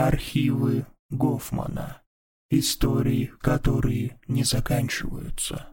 Архивы Гофмана. Истории, которые не заканчиваются.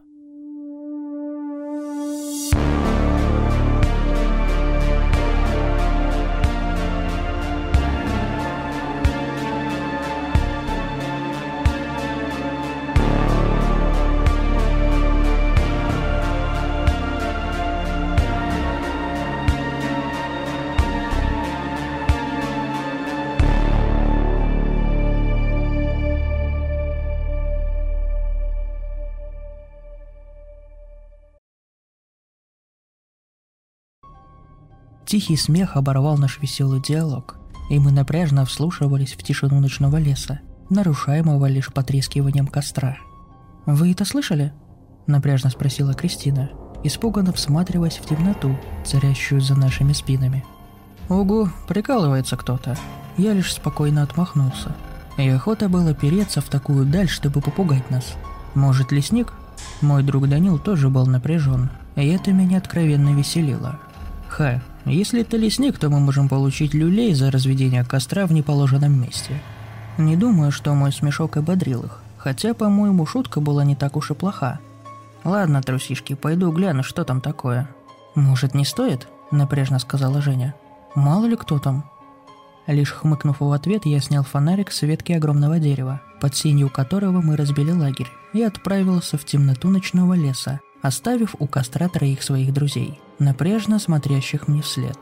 Тихий смех оборвал наш веселый диалог, и мы напряжно вслушивались в тишину ночного леса, нарушаемого лишь потрескиванием костра. «Вы это слышали?» – напряжно спросила Кристина, испуганно всматриваясь в темноту, царящую за нашими спинами. «Ого, прикалывается кто-то». Я лишь спокойно отмахнулся. И охота было переться в такую даль, чтобы попугать нас. Может, лесник? Мой друг Данил тоже был напряжен, и это меня откровенно веселило. Ха, если это лесник, то мы можем получить люлей за разведение костра в неположенном месте. Не думаю, что мой смешок ободрил их, хотя, по-моему, шутка была не так уж и плоха. Ладно, трусишки, пойду гляну, что там такое. Может, не стоит? Напряжно сказала Женя. Мало ли кто там. Лишь хмыкнув в ответ, я снял фонарик с ветки огромного дерева, под сенью которого мы разбили лагерь, и отправился в темноту ночного леса, оставив у костра троих своих друзей, напряжно смотрящих мне вслед.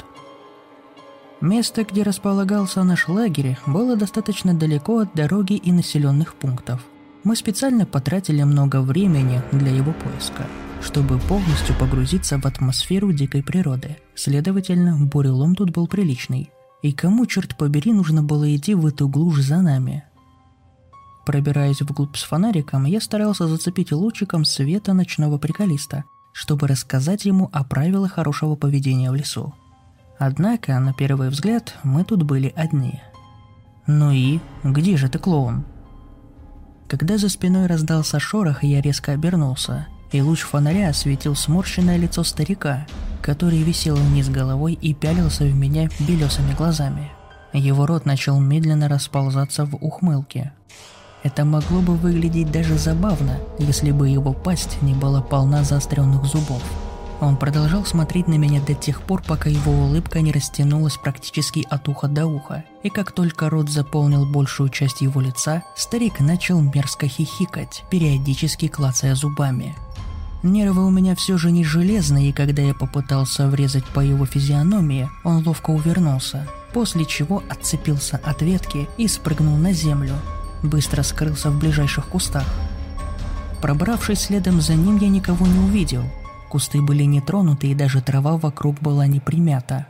Место, где располагался наш лагерь, было достаточно далеко от дороги и населенных пунктов. Мы специально потратили много времени для его поиска, чтобы полностью погрузиться в атмосферу дикой природы. Следовательно, бурелом тут был приличный. И кому, черт побери, нужно было идти в эту глушь за нами – Пробираясь вглубь с фонариком, я старался зацепить лучиком света ночного приколиста, чтобы рассказать ему о правилах хорошего поведения в лесу. Однако, на первый взгляд, мы тут были одни. «Ну и? Где же ты, клоун?» Когда за спиной раздался шорох, я резко обернулся, и луч фонаря осветил сморщенное лицо старика, который висел вниз головой и пялился в меня белесыми глазами. Его рот начал медленно расползаться в ухмылке, это могло бы выглядеть даже забавно, если бы его пасть не была полна заостренных зубов. Он продолжал смотреть на меня до тех пор, пока его улыбка не растянулась практически от уха до уха, и как только рот заполнил большую часть его лица, старик начал мерзко хихикать, периодически клацая зубами. Нервы у меня все же не железные, и когда я попытался врезать по его физиономии, он ловко увернулся, после чего отцепился от ветки и спрыгнул на землю, быстро скрылся в ближайших кустах. Пробравшись следом за ним, я никого не увидел. Кусты были не тронуты, и даже трава вокруг была не примята.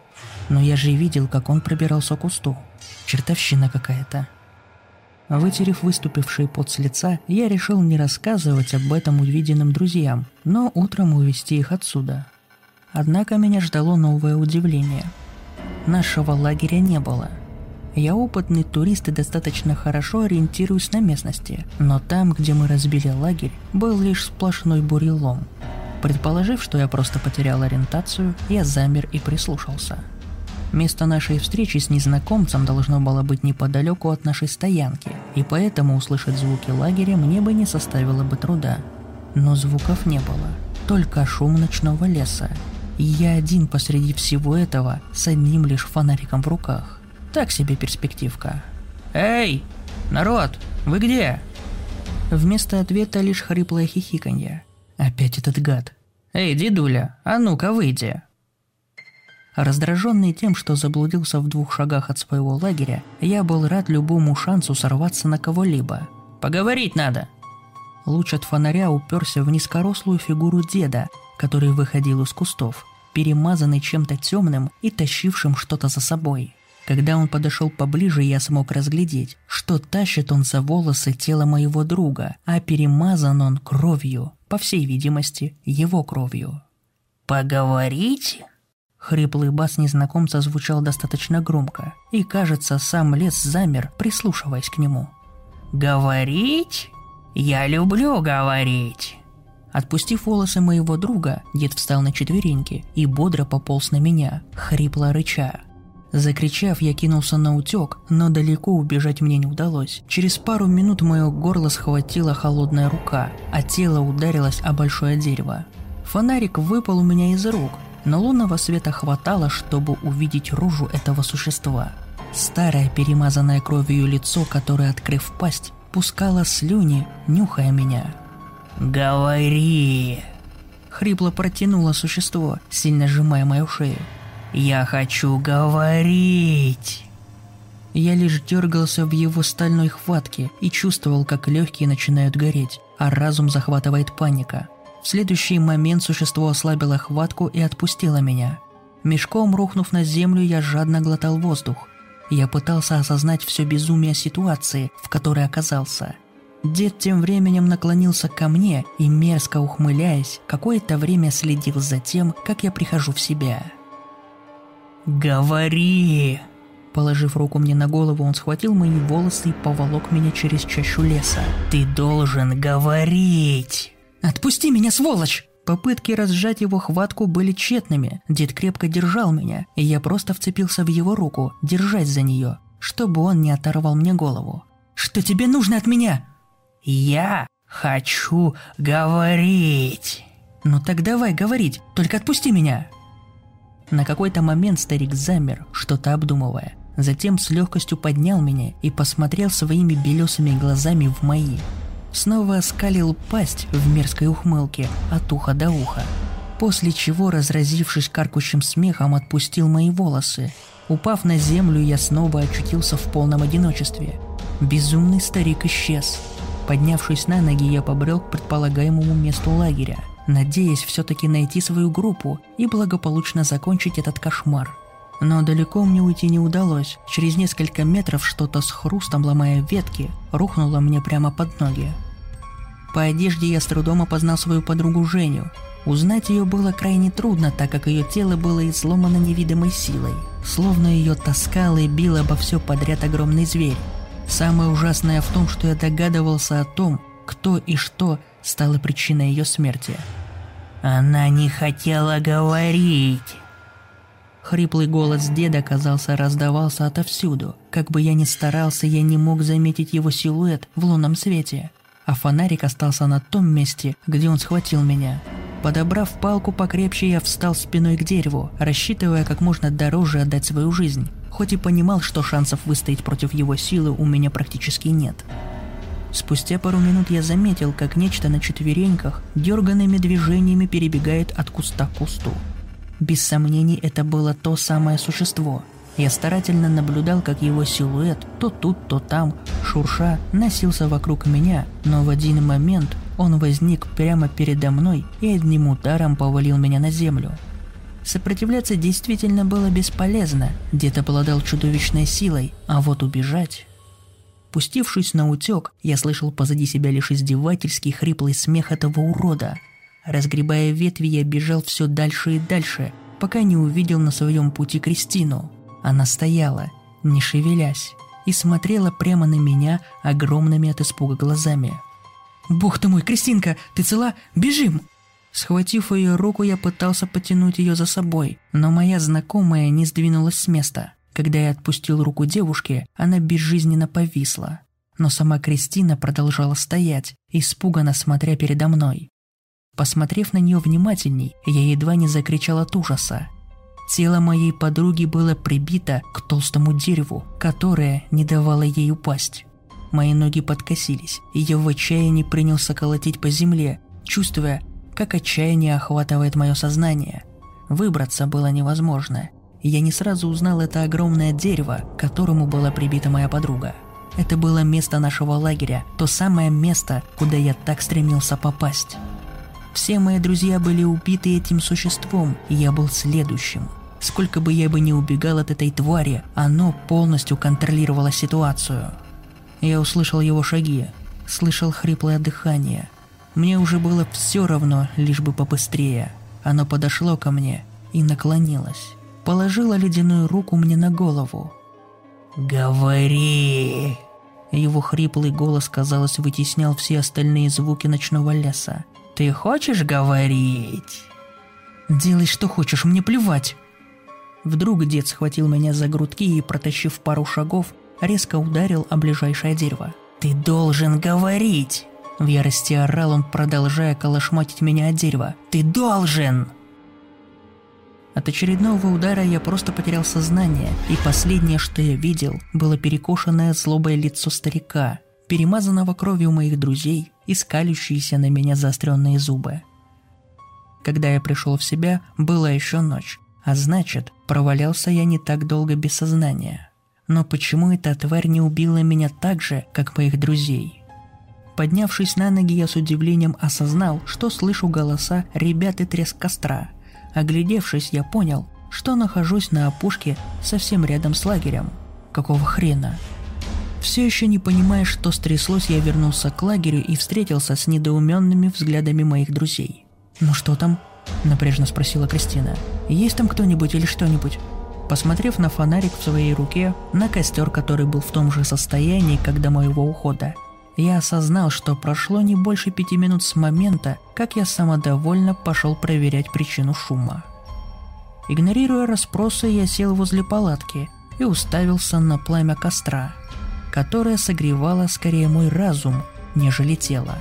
Но я же видел, как он пробирался к кусту. Чертовщина какая-то. Вытерев выступивший пот с лица, я решил не рассказывать об этом увиденным друзьям, но утром увести их отсюда. Однако меня ждало новое удивление. Нашего лагеря не было – я опытный турист и достаточно хорошо ориентируюсь на местности, но там, где мы разбили лагерь, был лишь сплошной бурелом. Предположив, что я просто потерял ориентацию, я замер и прислушался. Место нашей встречи с незнакомцем должно было быть неподалеку от нашей стоянки, и поэтому услышать звуки лагеря мне бы не составило бы труда. Но звуков не было, только шум ночного леса. И я один посреди всего этого с одним лишь фонариком в руках. Так себе перспективка. «Эй, народ, вы где?» Вместо ответа лишь хриплое хихиканье. Опять этот гад. «Эй, дедуля, а ну-ка выйди!» Раздраженный тем, что заблудился в двух шагах от своего лагеря, я был рад любому шансу сорваться на кого-либо. «Поговорить надо!» Луч от фонаря уперся в низкорослую фигуру деда, который выходил из кустов, перемазанный чем-то темным и тащившим что-то за собой. Когда он подошел поближе, я смог разглядеть, что тащит он за волосы тело моего друга, а перемазан он кровью, по всей видимости, его кровью. «Поговорить?» Хриплый бас незнакомца звучал достаточно громко, и, кажется, сам лес замер, прислушиваясь к нему. «Говорить? Я люблю говорить!» Отпустив волосы моего друга, дед встал на четвереньки и бодро пополз на меня, хрипло рыча. Закричав, я кинулся на утек, но далеко убежать мне не удалось. Через пару минут мое горло схватила холодная рука, а тело ударилось о большое дерево. Фонарик выпал у меня из рук, но лунного света хватало, чтобы увидеть рожу этого существа. Старое перемазанное кровью лицо, которое, открыв пасть, пускало слюни, нюхая меня. «Говори!» Хрипло протянуло существо, сильно сжимая мою шею. «Я хочу говорить!» Я лишь дергался в его стальной хватке и чувствовал, как легкие начинают гореть, а разум захватывает паника. В следующий момент существо ослабило хватку и отпустило меня. Мешком рухнув на землю, я жадно глотал воздух. Я пытался осознать все безумие ситуации, в которой оказался. Дед тем временем наклонился ко мне и, мерзко ухмыляясь, какое-то время следил за тем, как я прихожу в себя. «Говори!» Положив руку мне на голову, он схватил мои волосы и поволок меня через чащу леса. «Ты должен говорить!» «Отпусти меня, сволочь!» Попытки разжать его хватку были тщетными. Дед крепко держал меня, и я просто вцепился в его руку, держась за нее, чтобы он не оторвал мне голову. «Что тебе нужно от меня?» «Я хочу говорить!» «Ну так давай говорить, только отпусти меня!» На какой-то момент старик замер, что-то обдумывая. Затем с легкостью поднял меня и посмотрел своими белесыми глазами в мои снова оскалил пасть в мерзкой ухмылке от уха до уха, после чего, разразившись каркущим смехом, отпустил мои волосы. Упав на землю, я снова очутился в полном одиночестве. Безумный старик исчез. Поднявшись на ноги, я побрел к предполагаемому месту лагеря, надеясь все-таки найти свою группу и благополучно закончить этот кошмар. Но далеко мне уйти не удалось. Через несколько метров что-то с хрустом, ломая ветки, рухнуло мне прямо под ноги. По одежде я с трудом опознал свою подругу Женю. Узнать ее было крайне трудно, так как ее тело было изломано невидимой силой. Словно ее таскал и бил обо все подряд огромный зверь. Самое ужасное в том, что я догадывался о том, кто и что стало причиной ее смерти. «Она не хотела говорить!» Хриплый голос деда, казался, раздавался отовсюду. Как бы я ни старался, я не мог заметить его силуэт в лунном свете а фонарик остался на том месте, где он схватил меня. Подобрав палку покрепче, я встал спиной к дереву, рассчитывая как можно дороже отдать свою жизнь, хоть и понимал, что шансов выстоять против его силы у меня практически нет. Спустя пару минут я заметил, как нечто на четвереньках дерганными движениями перебегает от куста к кусту. Без сомнений, это было то самое существо – я старательно наблюдал, как его силуэт то тут, то там, шурша, носился вокруг меня, но в один момент он возник прямо передо мной и одним ударом повалил меня на землю. Сопротивляться действительно было бесполезно, дед обладал чудовищной силой, а вот убежать... Пустившись на утек, я слышал позади себя лишь издевательский хриплый смех этого урода. Разгребая ветви, я бежал все дальше и дальше, пока не увидел на своем пути Кристину. Она стояла, не шевелясь, и смотрела прямо на меня огромными от испуга глазами. «Бог ты мой, Кристинка, ты цела? Бежим!» Схватив ее руку, я пытался потянуть ее за собой, но моя знакомая не сдвинулась с места. Когда я отпустил руку девушки, она безжизненно повисла. Но сама Кристина продолжала стоять, испуганно смотря передо мной. Посмотрев на нее внимательней, я едва не закричал от ужаса. Тело моей подруги было прибито к толстому дереву, которое не давало ей упасть. Мои ноги подкосились, и я в отчаянии принялся колотить по земле, чувствуя, как отчаяние охватывает мое сознание. Выбраться было невозможно. Я не сразу узнал это огромное дерево, к которому была прибита моя подруга. Это было место нашего лагеря, то самое место, куда я так стремился попасть. Все мои друзья были убиты этим существом, и я был следующим. Сколько бы я бы не убегал от этой твари, оно полностью контролировало ситуацию. Я услышал его шаги, слышал хриплое дыхание. Мне уже было все равно, лишь бы побыстрее. Оно подошло ко мне и наклонилось. Положило ледяную руку мне на голову. «Говори!» Его хриплый голос, казалось, вытеснял все остальные звуки ночного леса. «Ты хочешь говорить?» «Делай, что хочешь, мне плевать!» Вдруг дед схватил меня за грудки и, протащив пару шагов, резко ударил о ближайшее дерево. «Ты должен говорить!» В ярости орал он, продолжая колошматить меня от дерева. «Ты должен!» От очередного удара я просто потерял сознание, и последнее, что я видел, было перекошенное злобое лицо старика, перемазанного кровью моих друзей и скалющиеся на меня заостренные зубы. Когда я пришел в себя, была еще ночь, а значит, провалялся я не так долго без сознания. Но почему эта тварь не убила меня так же, как моих друзей? Поднявшись на ноги, я с удивлением осознал, что слышу голоса ребят и треск костра – Оглядевшись, я понял, что нахожусь на опушке совсем рядом с лагерем. Какого хрена? Все еще не понимая, что стряслось, я вернулся к лагерю и встретился с недоуменными взглядами моих друзей. «Ну что там?» – напряжно спросила Кристина. «Есть там кто-нибудь или что-нибудь?» Посмотрев на фонарик в своей руке, на костер, который был в том же состоянии, как до моего ухода, я осознал, что прошло не больше пяти минут с момента, как я самодовольно пошел проверять причину шума. Игнорируя расспросы, я сел возле палатки и уставился на пламя костра, которое согревало скорее мой разум, нежели тело.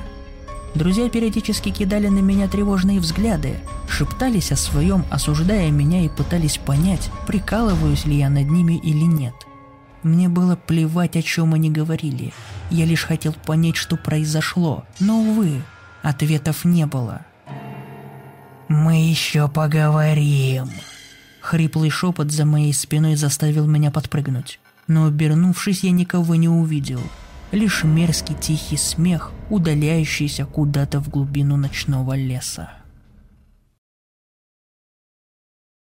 Друзья периодически кидали на меня тревожные взгляды, шептались о своем, осуждая меня и пытались понять, прикалываюсь ли я над ними или нет – мне было плевать, о чем они говорили. Я лишь хотел понять, что произошло. Но, увы, ответов не было. «Мы еще поговорим!» Хриплый шепот за моей спиной заставил меня подпрыгнуть. Но, обернувшись, я никого не увидел. Лишь мерзкий тихий смех, удаляющийся куда-то в глубину ночного леса.